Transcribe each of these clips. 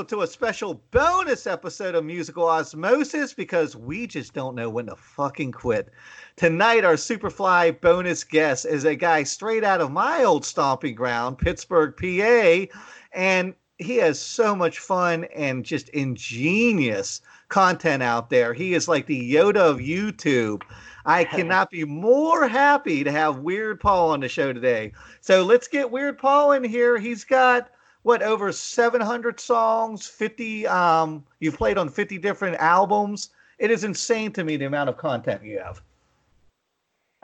Welcome to a special bonus episode of Musical Osmosis because we just don't know when to fucking quit. Tonight, our Superfly bonus guest is a guy straight out of my old stomping ground, Pittsburgh, PA, and he has so much fun and just ingenious content out there. He is like the Yoda of YouTube. I cannot be more happy to have Weird Paul on the show today. So let's get Weird Paul in here. He's got what over 700 songs 50 um you've played on 50 different albums? It is insane to me the amount of content you have.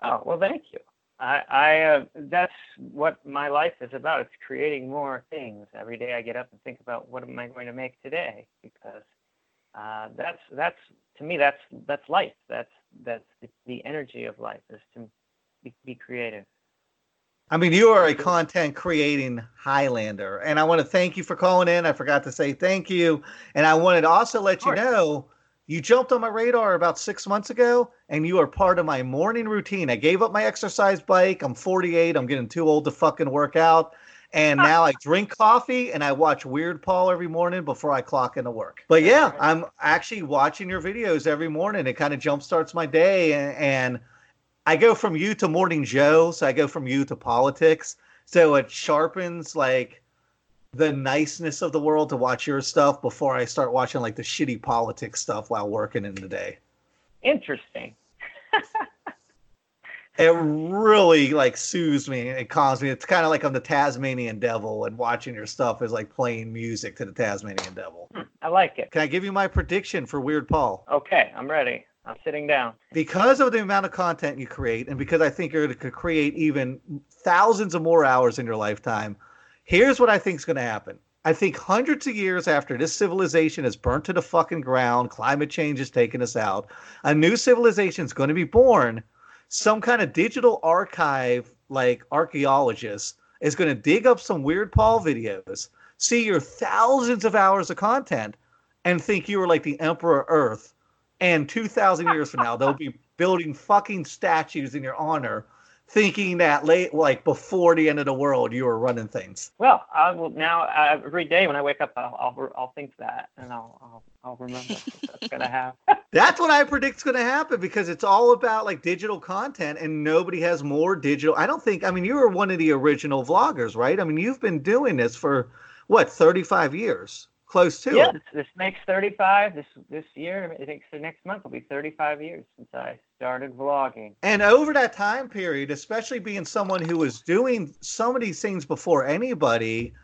Oh well thank you. I i uh, that's what my life is about. It's creating more things. Every day i get up and think about what am i going to make today because uh, that's that's to me that's that's life. That's that's the, the energy of life is to be, be creative I mean, you are a content creating Highlander, and I want to thank you for calling in. I forgot to say thank you, and I wanted to also let you know you jumped on my radar about six months ago, and you are part of my morning routine. I gave up my exercise bike. I'm 48. I'm getting too old to fucking work out. And now I drink coffee and I watch Weird Paul every morning before I clock into work. But yeah, I'm actually watching your videos every morning. It kind of jumpstarts my day. And, and I go from you to Morning Joe, so I go from you to politics. So it sharpens like the niceness of the world to watch your stuff before I start watching like the shitty politics stuff while working in the day. Interesting. it really like soothes me. And it calms me. It's kind of like I'm the Tasmanian devil, and watching your stuff is like playing music to the Tasmanian devil. Hmm, I like it. Can I give you my prediction for Weird Paul? Okay, I'm ready. I'm sitting down. Because of the amount of content you create, and because I think you're going to create even thousands of more hours in your lifetime, here's what I think is going to happen. I think hundreds of years after this civilization is burnt to the fucking ground, climate change is taking us out, a new civilization is going to be born. Some kind of digital archive, like archaeologist, is going to dig up some weird Paul videos, see your thousands of hours of content, and think you were like the Emperor Earth and 2,000 years from now, they'll be building fucking statues in your honor, thinking that late, like before the end of the world, you were running things. Well, I will now uh, every day when I wake up, I'll, I'll, I'll think that, and I'll I'll, I'll remember that's gonna happen. that's what I predict is gonna happen because it's all about like digital content, and nobody has more digital. I don't think. I mean, you were one of the original vloggers, right? I mean, you've been doing this for what 35 years close to yeah, it. This makes 35 this this year. I think the next month will be 35 years since I started vlogging. And over that time period, especially being someone who was doing some of these things before anybody,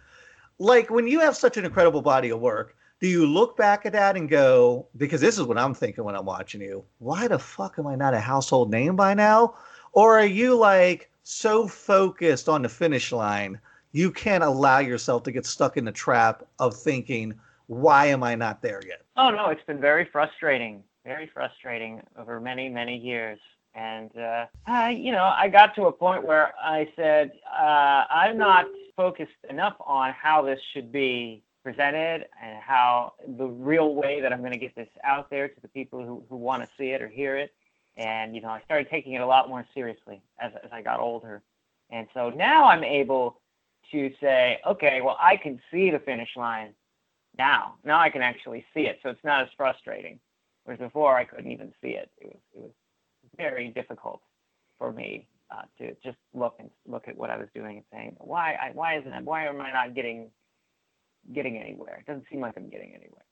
like when you have such an incredible body of work, do you look back at that and go, because this is what I'm thinking when I'm watching you, why the fuck am I not a household name by now? Or are you like so focused on the finish line? You can't allow yourself to get stuck in the trap of thinking, why am I not there yet? Oh, no, it's been very frustrating, very frustrating over many, many years. And, uh, I, you know, I got to a point where I said, uh, I'm not focused enough on how this should be presented and how the real way that I'm going to get this out there to the people who, who want to see it or hear it. And, you know, I started taking it a lot more seriously as, as I got older. And so now I'm able to say, okay, well, I can see the finish line now. Now I can actually see it, so it's not as frustrating. Whereas before, I couldn't even see it. It was it was very difficult for me uh, to just look and look at what I was doing and saying, why I, why isn't it, why am I not getting getting anywhere? It doesn't seem like I'm getting anywhere.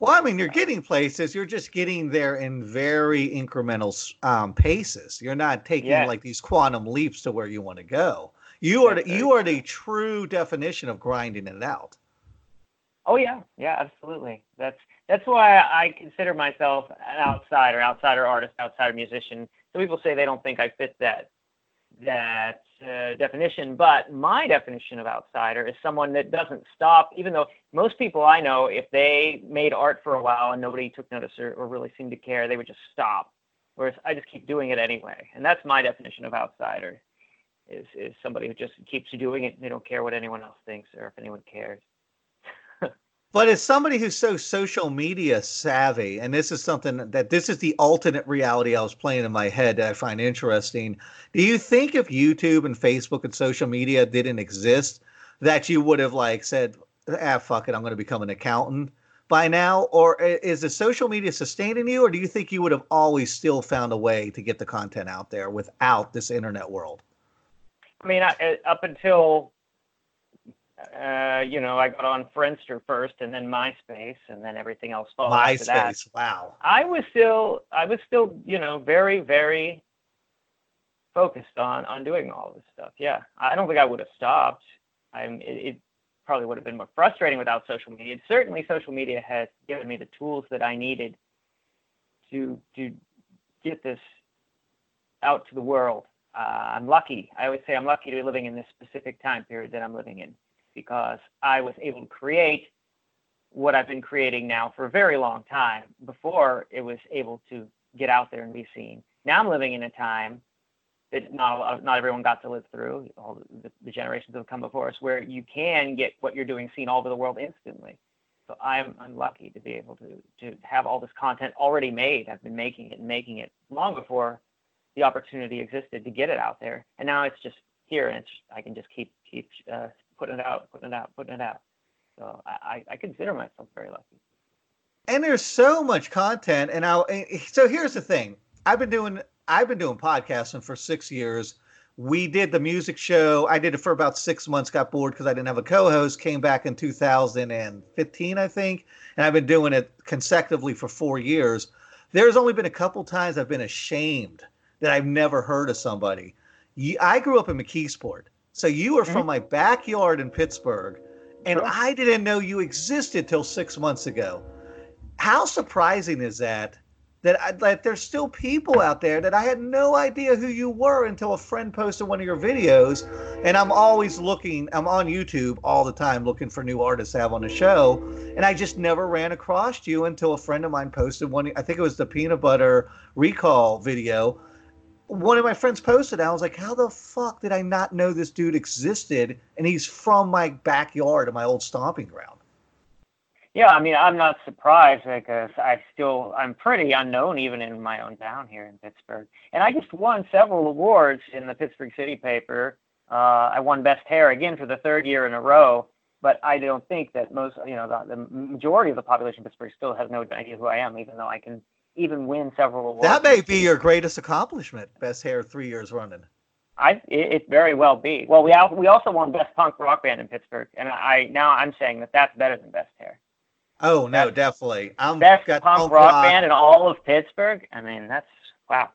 Well, I mean, you're getting places. You're just getting there in very incremental um, paces. You're not taking yeah. like these quantum leaps to where you want to go. You are the, you are the true definition of grinding it out. Oh yeah, yeah, absolutely. That's that's why I consider myself an outsider, outsider artist, outsider musician. Some people say they don't think I fit that that uh, definition, but my definition of outsider is someone that doesn't stop. Even though most people I know, if they made art for a while and nobody took notice or, or really seemed to care, they would just stop. Whereas I just keep doing it anyway, and that's my definition of outsider is is somebody who just keeps doing it. They don't care what anyone else thinks or if anyone cares. but as somebody who's so social media savvy, and this is something that this is the alternate reality I was playing in my head that I find interesting. Do you think if YouTube and Facebook and social media didn't exist, that you would have like said, ah, fuck it, I'm going to become an accountant by now, or is the social media sustaining you, or do you think you would have always still found a way to get the content out there without this internet world? I mean, I, up until uh, you know, I got on Friendster first, and then MySpace, and then everything else followed. MySpace, wow. I was still, I was still, you know, very, very focused on on doing all this stuff. Yeah, I don't think I would have stopped. I'm. It, it probably would have been more frustrating without social media. Certainly, social media has given me the tools that I needed to to get this out to the world. Uh, I'm lucky. I always say I'm lucky to be living in this specific time period that I'm living in because I was able to create what I've been creating now for a very long time before it was able to get out there and be seen. Now I'm living in a time that not not everyone got to live through, all the, the generations that have come before us, where you can get what you're doing seen all over the world instantly. So I'm I'm lucky to be able to to have all this content already made. I've been making it and making it long before the opportunity existed to get it out there, and now it's just here, and I can just keep keep uh, putting it out, putting it out, putting it out. So I, I consider myself very lucky. And there's so much content, and I so here's the thing. I've been doing I've been doing podcasting for six years. We did the music show. I did it for about six months. Got bored because I didn't have a co-host. Came back in 2015, I think, and I've been doing it consecutively for four years. There's only been a couple times I've been ashamed that I've never heard of somebody. I grew up in McKeesport. So you were mm-hmm. from my backyard in Pittsburgh, and. I didn't know you existed till six months ago. How surprising is that? That, I, that there's still people out there that I had no idea who you were until a friend posted one of your videos, and I'm always looking. I'm on YouTube all the time looking for new artists to have on the show, and I just never ran across you until a friend of mine posted one. I think it was the peanut butter recall video one of my friends posted. I was like, "How the fuck did I not know this dude existed?" And he's from my backyard, of my old stomping ground. Yeah, I mean, I'm not surprised because I still I'm pretty unknown even in my own town here in Pittsburgh, and I just won several awards in the Pittsburgh City paper. Uh, I won Best Hair again for the third year in a row, but I don't think that most, you know, the, the majority of the population of Pittsburgh still has no idea who I am, even though I can even win several awards. That may be your greatest accomplishment, best hair three years running. I it, it very well be. Well, we we also won best punk rock band in Pittsburgh, and I now I'm saying that that's better than best hair. Oh no, that's definitely. I'm best punk, punk rock, rock band in all of Pittsburgh. I mean, that's wow.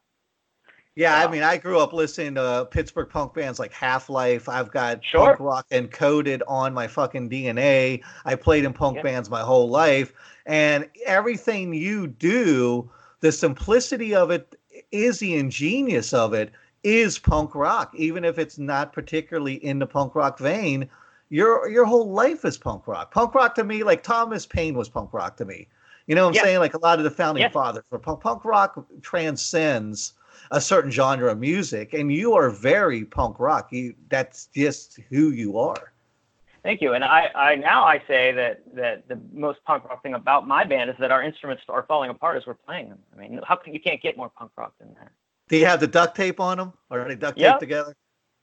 Yeah, wow. I mean, I grew up listening to Pittsburgh punk bands like Half Life. I've got sure. punk rock encoded on my fucking DNA. I played in punk yeah. bands my whole life and everything you do the simplicity of it is the ingenious of it is punk rock even if it's not particularly in the punk rock vein your your whole life is punk rock punk rock to me like thomas paine was punk rock to me you know what i'm yeah. saying like a lot of the founding yeah. fathers punk, punk rock transcends a certain genre of music and you are very punk rock you that's just who you are Thank you. And I, I now I say that that the most punk rock thing about my band is that our instruments are falling apart as we're playing them. I mean, how can you can't get more punk rock than that? Do you have the duct tape on them? Or are they duct yep. together?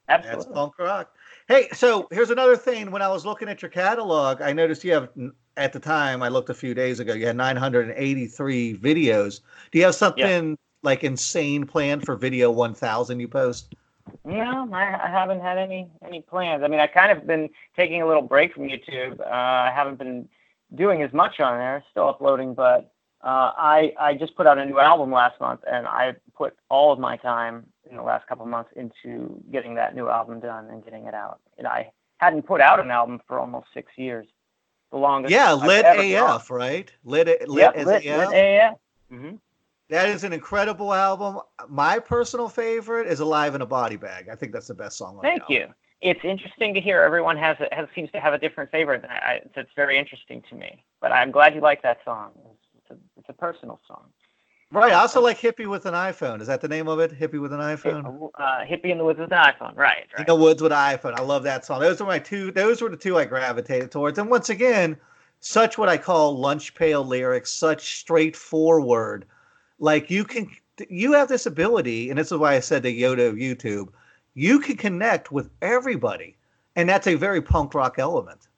Absolutely. That's punk rock. Hey, so here's another thing. When I was looking at your catalog, I noticed you have at the time I looked a few days ago. You had 983 videos. Do you have something yep. Like insane plan for video 1000 you post? No, I, I haven't had any any plans. I mean, I kind of been taking a little break from YouTube. Uh, I haven't been doing as much on there. Still uploading, but uh, I I just put out a new album last month, and I put all of my time in the last couple of months into getting that new album done and getting it out. And I hadn't put out an album for almost six years. The longest. Yeah, Lit AF, gone. right? Lit Lit, yep, lit, lit AF. Mm-hmm. That is an incredible album. My personal favorite is "Alive in a Body Bag." I think that's the best song. Thank you. It's interesting to hear everyone has, has seems to have a different favorite. I, it's, it's very interesting to me. But I'm glad you like that song. It's a, it's a personal song. Right. I also like "Hippie with an iPhone." Is that the name of it? "Hippie with an iPhone." Uh, "Hippie in the Woods with an iPhone." Right. right. In the Woods with an iPhone. I love that song. Those are my two. Those were the two I gravitated towards. And once again, such what I call lunch pail lyrics. Such straightforward like you can, you have this ability, and this is why I said the Yoda of YouTube. You can connect with everybody, and that's a very punk rock element.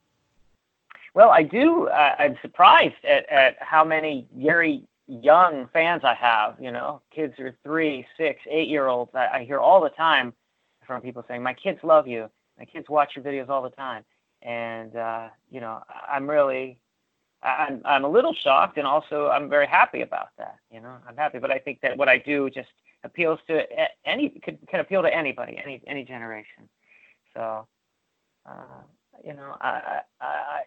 Well, I do. Uh, I'm surprised at, at how many very young fans I have. You know, kids are three, six, eight year olds. I, I hear all the time from people saying, "My kids love you. My kids watch your videos all the time." And uh, you know, I'm really, I'm, I'm a little shocked, and also I'm very happy about that. You know, I'm happy, but I think that what I do just appeals to any could can appeal to anybody, any any generation. So. Uh, you know, I, I,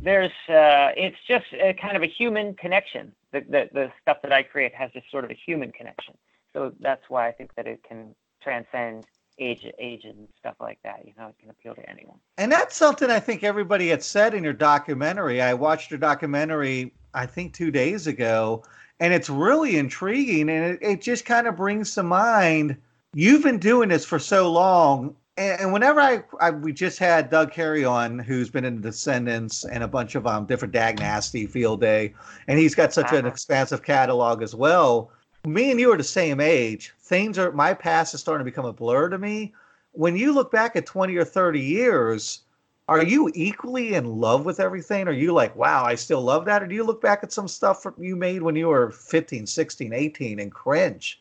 there's uh, it's just a kind of a human connection. The, the the stuff that I create has just sort of a human connection. So that's why I think that it can transcend age age and stuff like that. You know, it can appeal to anyone. And that's something I think everybody had said in your documentary. I watched your documentary, I think two days ago, and it's really intriguing, and it, it just kind of brings to mind. You've been doing this for so long, and, whenever I, I, we just had Doug Carrion on, who's been in Descendents and a bunch of um different Dag Nasty Field Day, and he's got such uh-huh. an expansive catalog as well. Me and you are the same age. Things are my past is starting to become a blur to me. When you look back at 20 or 30 years, are you equally in love with everything? Are you like, wow, I still love that? Or do you look back at some stuff you made when you were 15, 16, 18 and cringe?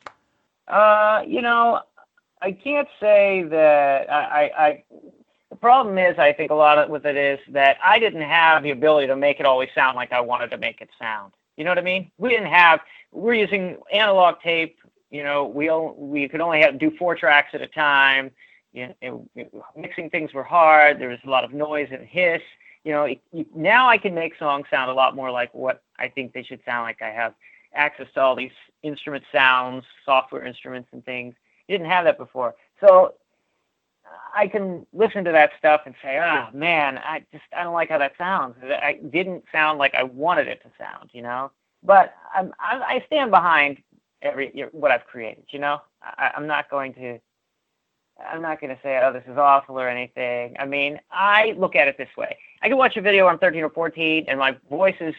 Uh, you know, I can't say that I, I, I the problem is I think a lot of with it is that I didn't have the ability to make it always sound like I wanted to make it sound. You know what I mean? We didn't have we're using analog tape. You know, we we could only have do four tracks at a time. You know, it, it, mixing things were hard. There was a lot of noise and hiss. You know, it, now I can make songs sound a lot more like what I think they should sound like. I have access to all these instrument sounds, software instruments, and things You didn't have that before. So I can listen to that stuff and say, oh man, I just I don't like how that sounds. It didn't sound like I wanted it to sound, you know. But I'm, I, I stand behind every what I've created, you know. I, I'm not going to. I'm not going to say, oh, this is awful or anything. I mean, I look at it this way. I can watch a video I'm 13 or 14 and my voice is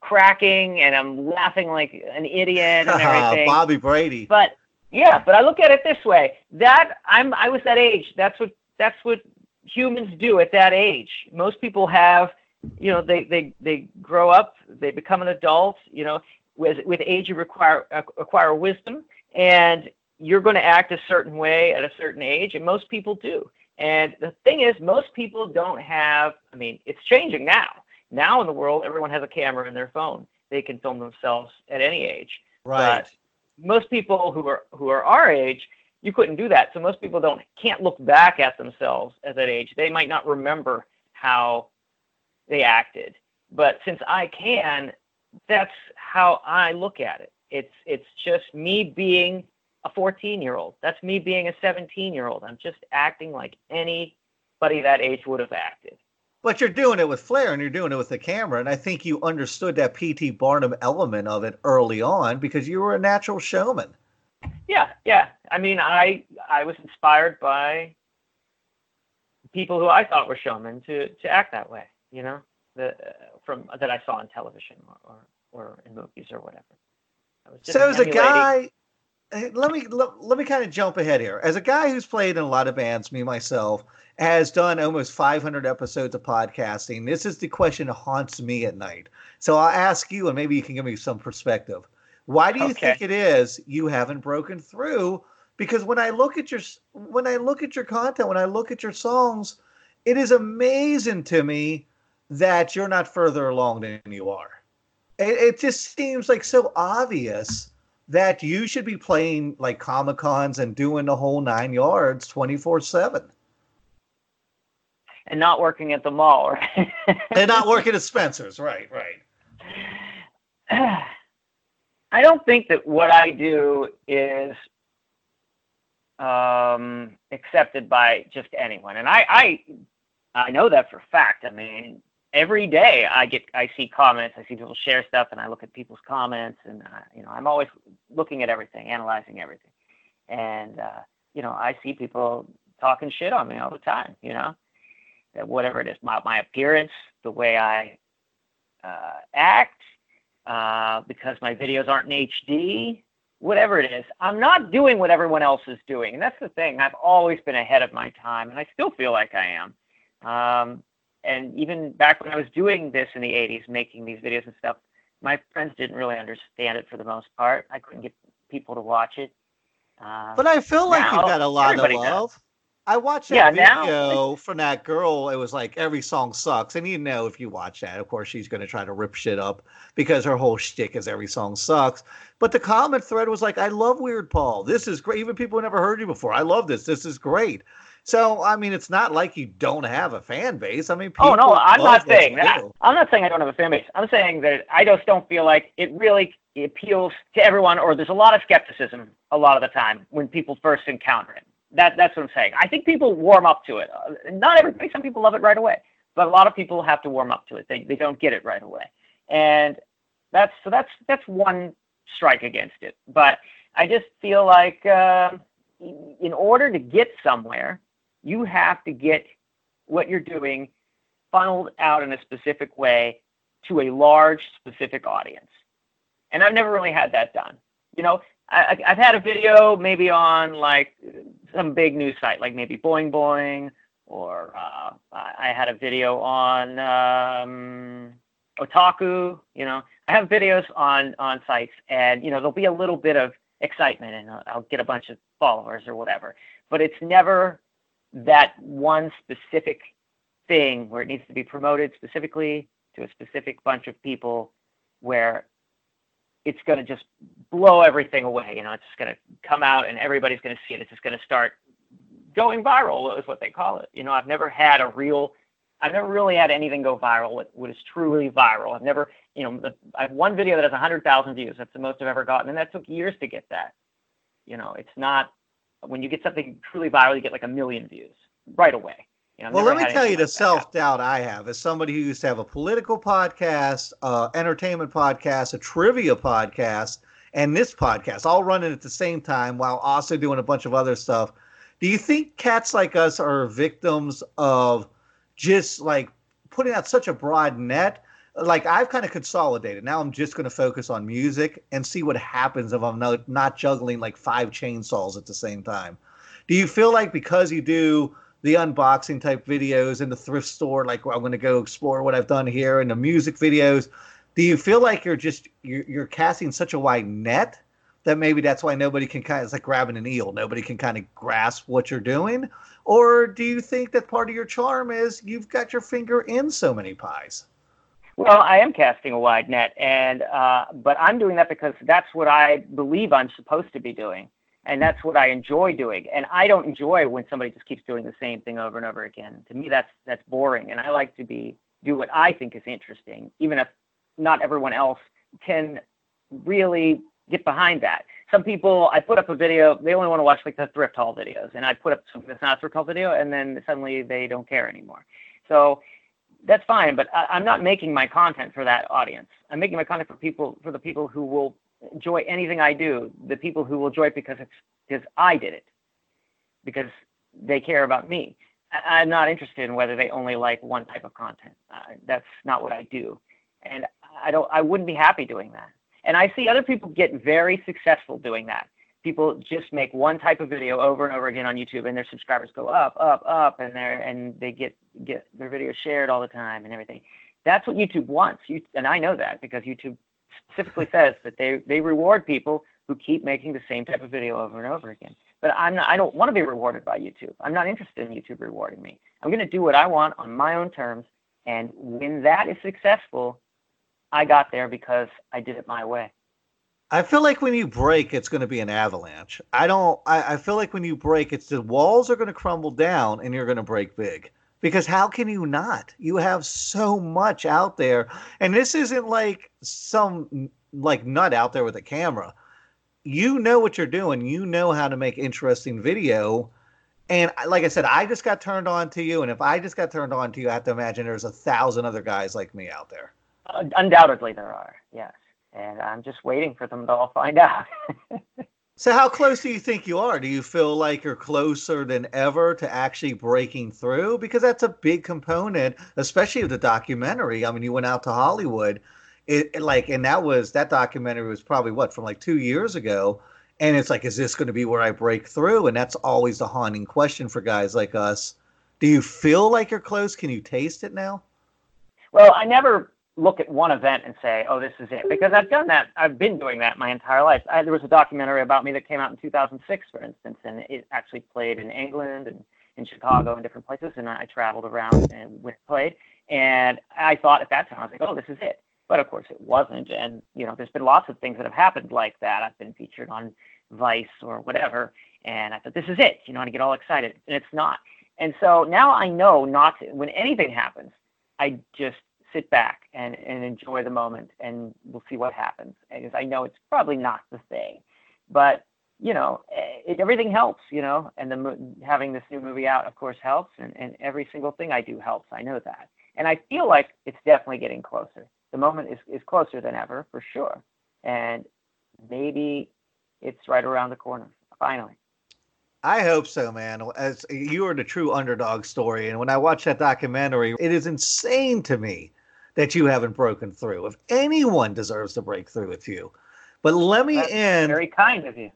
cracking and I'm laughing like an idiot and everything. Bobby Brady. But yeah, but I look at it this way: that I'm I was that age. That's what that's what humans do at that age. Most people have, you know, they they they grow up, they become an adult. You know, with with age you require uh, acquire wisdom, and you're going to act a certain way at a certain age, and most people do. And the thing is, most people don't have. I mean, it's changing now. Now in the world, everyone has a camera in their phone. They can film themselves at any age. Right. But most people who are who are our age, you couldn't do that. So most people don't can't look back at themselves at that age. They might not remember how they acted. But since I can, that's how I look at it. It's it's just me being a 14 year old. That's me being a 17 year old. I'm just acting like anybody that age would have acted. But you're doing it with flair and you're doing it with the camera. And I think you understood that P.T. Barnum element of it early on because you were a natural showman. Yeah, yeah. I mean, I I was inspired by people who I thought were showmen to to act that way. You know, the uh, from that I saw on television or or, or in movies or whatever. So as a guy, let me let, let me kind of jump ahead here. As a guy who's played in a lot of bands, me myself, has done almost 500 episodes of podcasting. This is the question that haunts me at night. So I'll ask you, and maybe you can give me some perspective. Why do you okay. think it is you haven't broken through? Because when I look at your when I look at your content, when I look at your songs, it is amazing to me that you're not further along than you are. It, it just seems like so obvious that you should be playing like Comic Cons and doing the whole nine yards 24 7 and not working at the mall, right? and not working at Spencer's, right, right. I don't think that what I do is um, accepted by just anyone, and I, I, I know that for a fact. I mean, every day I get, I see comments, I see people share stuff, and I look at people's comments, and uh, you know, I'm always looking at everything, analyzing everything, and uh, you know, I see people talking shit on me all the time, you know, that whatever it is, my, my appearance, the way I uh, act, uh, because my videos aren't in HD, whatever it is. I'm not doing what everyone else is doing. And that's the thing. I've always been ahead of my time, and I still feel like I am. Um, and even back when I was doing this in the 80s, making these videos and stuff, my friends didn't really understand it for the most part. I couldn't get people to watch it. Uh, but I feel like you got a lot of love. Does. I watched that yeah, video now, from that girl. It was like every song sucks, and you know if you watch that, of course she's going to try to rip shit up because her whole shtick is every song sucks. But the comment thread was like, "I love Weird Paul. This is great. Even people who never heard you before, I love this. This is great." So I mean, it's not like you don't have a fan base. I mean, oh no, I'm not saying that. I'm not saying I don't have a fan base. I'm saying that I just don't feel like it really appeals to everyone, or there's a lot of skepticism a lot of the time when people first encounter it. That that's what I'm saying. I think people warm up to it. Uh, not everybody. Some people love it right away, but a lot of people have to warm up to it. They they don't get it right away, and that's so that's that's one strike against it. But I just feel like uh, in order to get somewhere, you have to get what you're doing funneled out in a specific way to a large specific audience. And I've never really had that done. You know, I, have had a video maybe on like some big news site, like maybe Boing Boing, or uh, I had a video on um, Otaku. You know, I have videos on on sites, and you know there'll be a little bit of excitement, and I'll get a bunch of followers or whatever. But it's never that one specific thing where it needs to be promoted specifically to a specific bunch of people where it's going to just blow everything away. You know, it's just going to come out and everybody's going to see it. It's just going to start going viral is what they call it. You know, I've never had a real, I've never really had anything go viral what, what is truly viral. I've never, you know, the, I have one video that has 100,000 views. That's the most I've ever gotten. And that took years to get that. You know, it's not, when you get something truly viral, you get like a million views right away. You know, well, let me tell you the self doubt I have as somebody who used to have a political podcast, uh, entertainment podcast, a trivia podcast, and this podcast all running at the same time while also doing a bunch of other stuff. Do you think cats like us are victims of just like putting out such a broad net like I've kind of consolidated. Now I'm just going to focus on music and see what happens if I'm not, not juggling like five chainsaws at the same time. Do you feel like because you do the unboxing type videos in the thrift store, like I'm going to go explore what I've done here, and the music videos, do you feel like you're just you're, you're casting such a wide net that maybe that's why nobody can kind of it's like grabbing an eel, nobody can kind of grasp what you're doing, or do you think that part of your charm is you've got your finger in so many pies? Well, I am casting a wide net, and uh, but I'm doing that because that's what I believe I'm supposed to be doing, and that's what I enjoy doing. And I don't enjoy when somebody just keeps doing the same thing over and over again. To me, that's that's boring, and I like to be do what I think is interesting, even if not everyone else can really get behind that. Some people, I put up a video, they only want to watch like the thrift haul videos, and I put up something that's not a thrift haul video, and then suddenly they don't care anymore. So that's fine, but I, am not making my content for that audience. I'm making my content for people, for the people who will enjoy anything I do, the people who will enjoy it because it's because I did it, because they care about me. I, am not interested in whether they only like one type of content. Uh, that's not what I do, and I don't. I wouldn't be happy doing that. And I see other people get very successful doing that people just make one type of video over and over again on YouTube, and their subscribers go up, up, up, and they and they get get their videos shared all the time and everything. That's what YouTube wants. You and I know that because YouTube specifically says that they they reward people who keep making the same type of video over and over again. But I'm not. I don't want to be rewarded by YouTube. I'm not interested in YouTube rewarding me. I'm going to do what I want on my own terms, and when that is successful, I got there because I did it my way. I feel like when you break, it's going to be an avalanche. I don't. I, I feel like when you break, it's the walls are going to crumble down, and you're going to break big. Because how can you not? You have so much out there, and this isn't like some like nut out there with a camera. You know what you're doing. You know how to make interesting video. And like I said, I just got turned on to you, and if I just got turned on to you, I have to imagine there's a thousand other guys like me out there. Uh, undoubtedly, there are. Yes and I'm just waiting for them to all find out. so, how close do you think you are? Do you feel like you're closer than ever to actually breaking through? Because that's a big component, especially of the documentary. I mean, you went out to Hollywood, it, like, and that was that documentary was probably what from like two years ago. And it's like, is this going to be where I break through? And that's always the haunting question for guys like us Do you feel like you're close? Can you taste it now? Well, I never look at one event and say, "Oh, this is it," because I've done that. I've been doing that my entire life. I, there was a documentary about me that came out in 2006, for instance, and it actually played in England and in Chicago and different places, and I traveled around and went played. And I thought at that time, I was like, "Oh, this is it." But of course, it wasn't. And you know, there's been lots of things that have happened like that. I've been featured on Vice or whatever, and I thought, "This is it." You know, and I get all excited, and it's not. And so now I know not to, when anything happens, I just sit back and, and enjoy the moment and we'll see what happens. Because I know it's probably not the thing, but you know, eh, it, everything helps, you know, and the having this new movie out, of course, helps, and, and every single thing I do helps. I know that, and I feel like it's definitely getting closer. The moment is is closer than ever, for sure, and maybe it's right around the corner. Finally. I hope so, man. As you are the true underdog story, and when I watch that documentary, it is insane to me that you haven't broken through. If anyone deserves to break through, it's you. But let me That's end. Very kind of you.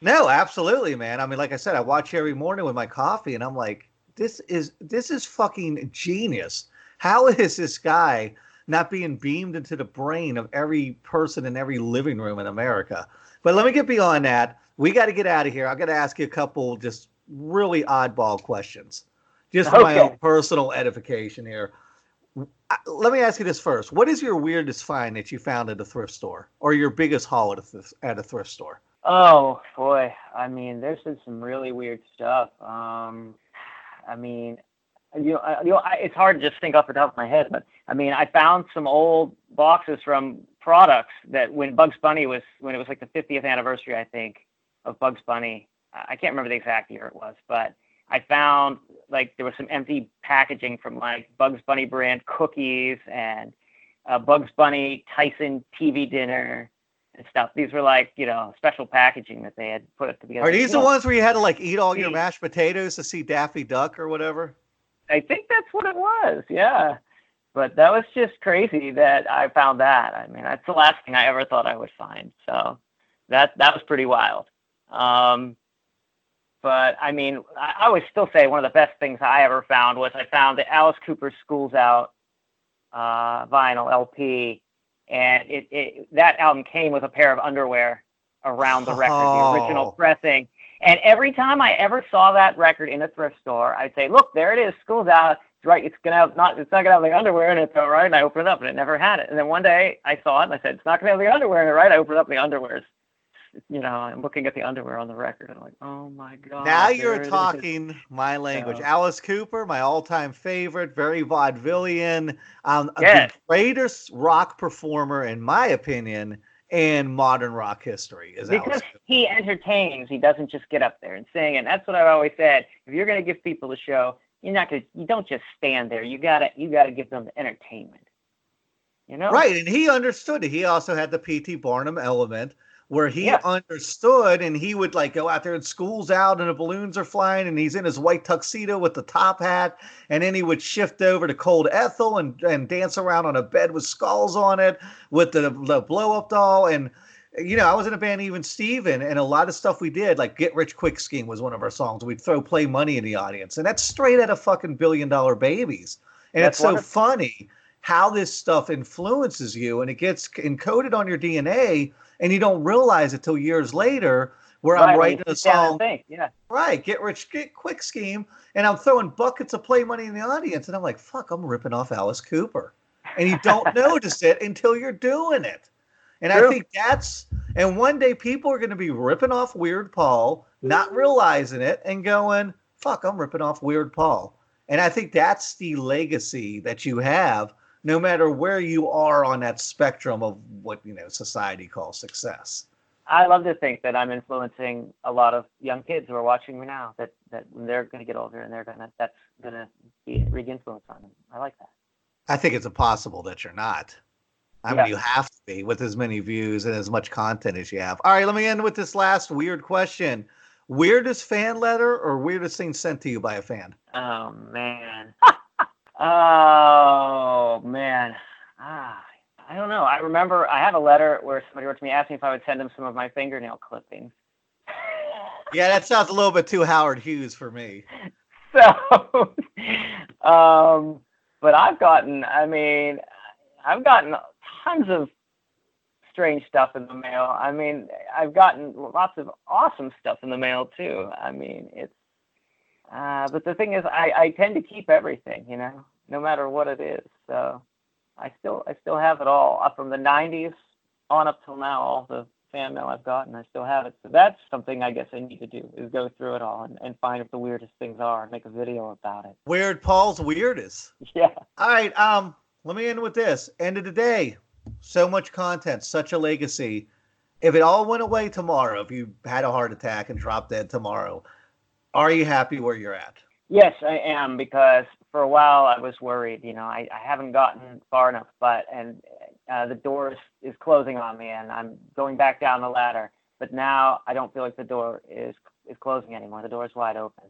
No, absolutely, man. I mean, like I said, I watch every morning with my coffee, and I'm like, this is this is fucking genius. How is this guy not being beamed into the brain of every person in every living room in America? But let me get beyond that. We got to get out of here. I got to ask you a couple just really oddball questions, just for okay. my own personal edification here let me ask you this first. What is your weirdest find that you found at a thrift store or your biggest haul at a, th- at a thrift store? Oh, boy. I mean, there's been some really weird stuff. Um, I mean, you know, I, you know I, it's hard to just think off the top of my head, but I mean, I found some old boxes from products that when Bugs Bunny was, when it was like the 50th anniversary, I think, of Bugs Bunny. I can't remember the exact year it was, but I found like there was some empty packaging from like Bugs Bunny brand cookies and uh, Bugs Bunny Tyson TV dinner and stuff. These were like you know special packaging that they had put together. Are these you the know, ones where you had to like eat all your mashed potatoes to see Daffy Duck or whatever? I think that's what it was. Yeah. But that was just crazy that I found that. I mean, that's the last thing I ever thought I would find. So that that was pretty wild. Um, but I mean, I, I always still say one of the best things I ever found was I found the Alice Cooper Schools Out uh, vinyl LP, and it, it that album came with a pair of underwear around the record, oh. the original oh. pressing. And every time I ever saw that record in a thrift store, I'd say, "Look, there it is, Schools Out." It's right. It's gonna have not. It's not gonna have the underwear in it, though, right? And I opened it up, and it never had it. And then one day I saw it, and I said, "It's not gonna have the underwear in it, right?" I opened up the underwears you know, I'm looking at the underwear on the record. And I'm like, oh my god. Now you're talking my language. Alice Cooper, my all-time favorite, very vaudevillian, um, yes. the greatest rock performer, in my opinion, in modern rock history. Is because he entertains. He doesn't just get up there and sing. And that's what I've always said. If you're going to give people a show, you're not going. to You don't just stand there. You gotta. You gotta give them the entertainment. You know. Right, and he understood it. He also had the P.T. Barnum element where he yeah. understood and he would like go out there and school's out and the balloons are flying and he's in his white tuxedo with the top hat. And then he would shift over to cold ethel and, and dance around on a bed with skulls on it with the, the blow up doll. And you know i was in a band even steven and a lot of stuff we did like get rich quick scheme was one of our songs. We'd throw play money in the audience and that's straight out of fucking billion dollar babies. And that's it's so funny how this stuff influences you and it gets encoded on your dna and you don't realize it till years later where right, I'm writing a song. Yeah. Right, get rich get quick scheme, and I'm throwing buckets of play money in the audience, and I'm like, fuck, I'm ripping off Alice Cooper, and you don't notice it until you're doing it. And True. I think that's and one day people are going to be ripping off Weird Paul, not realizing it, and going, fuck, I'm ripping off Weird Paul. And I think that's the legacy that you have no matter where you are on that spectrum of what you know society calls success. I love to think that I'm influencing a lot of young kids who are watching me now. That that when they're going to get older and they're gonna that's gonna be a big influence on them. I like that. I think it's impossible that you're not. I yeah. mean, you have to be with as many views and as much content as you have. All right, let me end with this last weird question: Weirdest fan letter or weirdest thing sent to you by a fan? Oh man. Oh man, ah, I don't know. I remember I had a letter where somebody wrote to me asking if I would send him some of my fingernail clippings. yeah, that sounds a little bit too Howard Hughes for me. so, um, but I've gotten, I mean, I've gotten tons of strange stuff in the mail. I mean, I've gotten lots of awesome stuff in the mail too. I mean, it's, uh, but the thing is, I, I tend to keep everything, you know, no matter what it is. So I still, I still have it all up from the 90s on up till now, all the fan mail I've gotten, I still have it. So that's something I guess I need to do is go through it all and, and find what the weirdest things are and make a video about it. Weird Paul's weirdest. Yeah. All right. Um, let me end with this. End of the day, so much content, such a legacy. If it all went away tomorrow, if you had a heart attack and dropped dead tomorrow, are you happy where you're at? Yes, I am because for a while I was worried. You know, I, I haven't gotten far enough, but and uh, the door is, is closing on me, and I'm going back down the ladder. But now I don't feel like the door is is closing anymore. The door is wide open.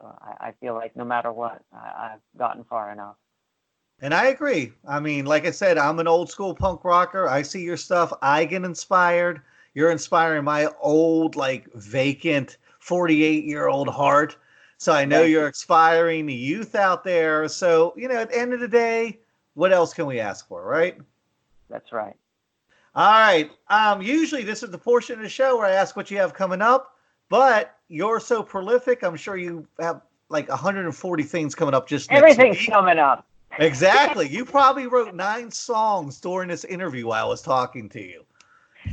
So I, I feel like no matter what, I, I've gotten far enough. And I agree. I mean, like I said, I'm an old school punk rocker. I see your stuff. I get inspired. You're inspiring my old, like, vacant 48 year old heart. So I know you're inspiring the youth out there. So, you know, at the end of the day, what else can we ask for, right? That's right. All right. Um, usually this is the portion of the show where I ask what you have coming up, but you're so prolific. I'm sure you have like 140 things coming up just everything's coming up. exactly. You probably wrote nine songs during this interview while I was talking to you.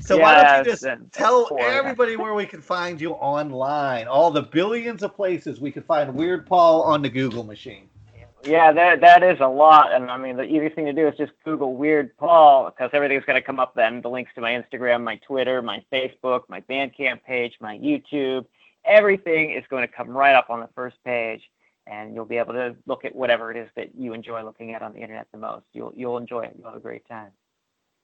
So yes, why don't you just tell everybody where we can find you online? All the billions of places we can find Weird Paul on the Google machine. Yeah, that that is a lot, and I mean the easiest thing to do is just Google Weird Paul because everything's going to come up. Then the links to my Instagram, my Twitter, my Facebook, my Bandcamp page, my YouTube, everything is going to come right up on the first page, and you'll be able to look at whatever it is that you enjoy looking at on the internet the most. You'll you'll enjoy it. You'll have a great time.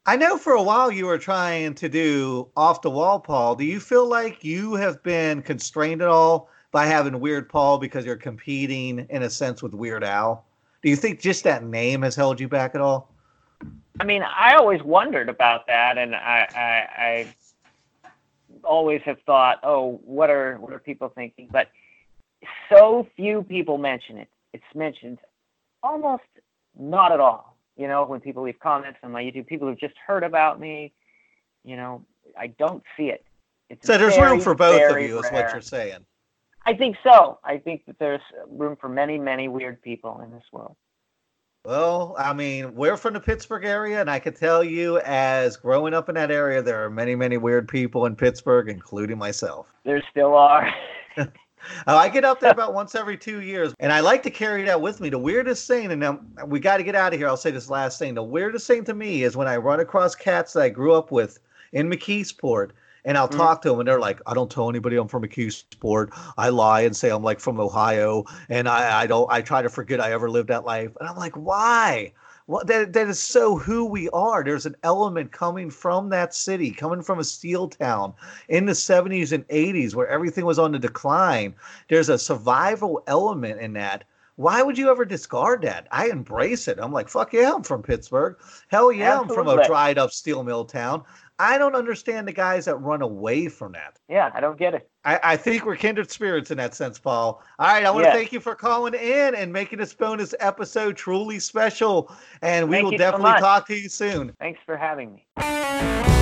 I know for a while you were trying to do off the wall, Paul. Do you feel like you have been constrained at all? by having Weird Paul because you're competing in a sense with Weird Al? Do you think just that name has held you back at all? I mean, I always wondered about that, and I, I, I always have thought, oh, what are what are people thinking? But so few people mention it. It's mentioned almost not at all. You know, when people leave comments on my YouTube, people who've just heard about me, you know, I don't see it. It's so there's very, room for both of you, rare. is what you're saying. I think so. I think that there's room for many, many weird people in this world. Well, I mean, we're from the Pittsburgh area, and I can tell you, as growing up in that area, there are many, many weird people in Pittsburgh, including myself. There still are. Oh, I get up there about once every two years, and I like to carry that with me. The weirdest thing, and now we got to get out of here. I'll say this last thing. The weirdest thing to me is when I run across cats that I grew up with in McKeesport and I'll mm-hmm. talk to them, and they're like, "I don't tell anybody I'm from McKeesport. I lie and say I'm like from Ohio, and I, I don't. I try to forget I ever lived that life." And I'm like, "Why? That that is so who we are. There's an element coming from that city, coming from a steel town in the 70s and 80s where everything was on the decline. There's a survival element in that." Why would you ever discard that? I embrace it. I'm like, fuck yeah, I'm from Pittsburgh. Hell yeah, Absolutely. I'm from a dried up steel mill town. I don't understand the guys that run away from that. Yeah, I don't get it. I, I think we're kindred spirits in that sense, Paul. All right, I want to thank you for calling in and making this bonus episode truly special. And we thank will definitely so talk to you soon. Thanks for having me.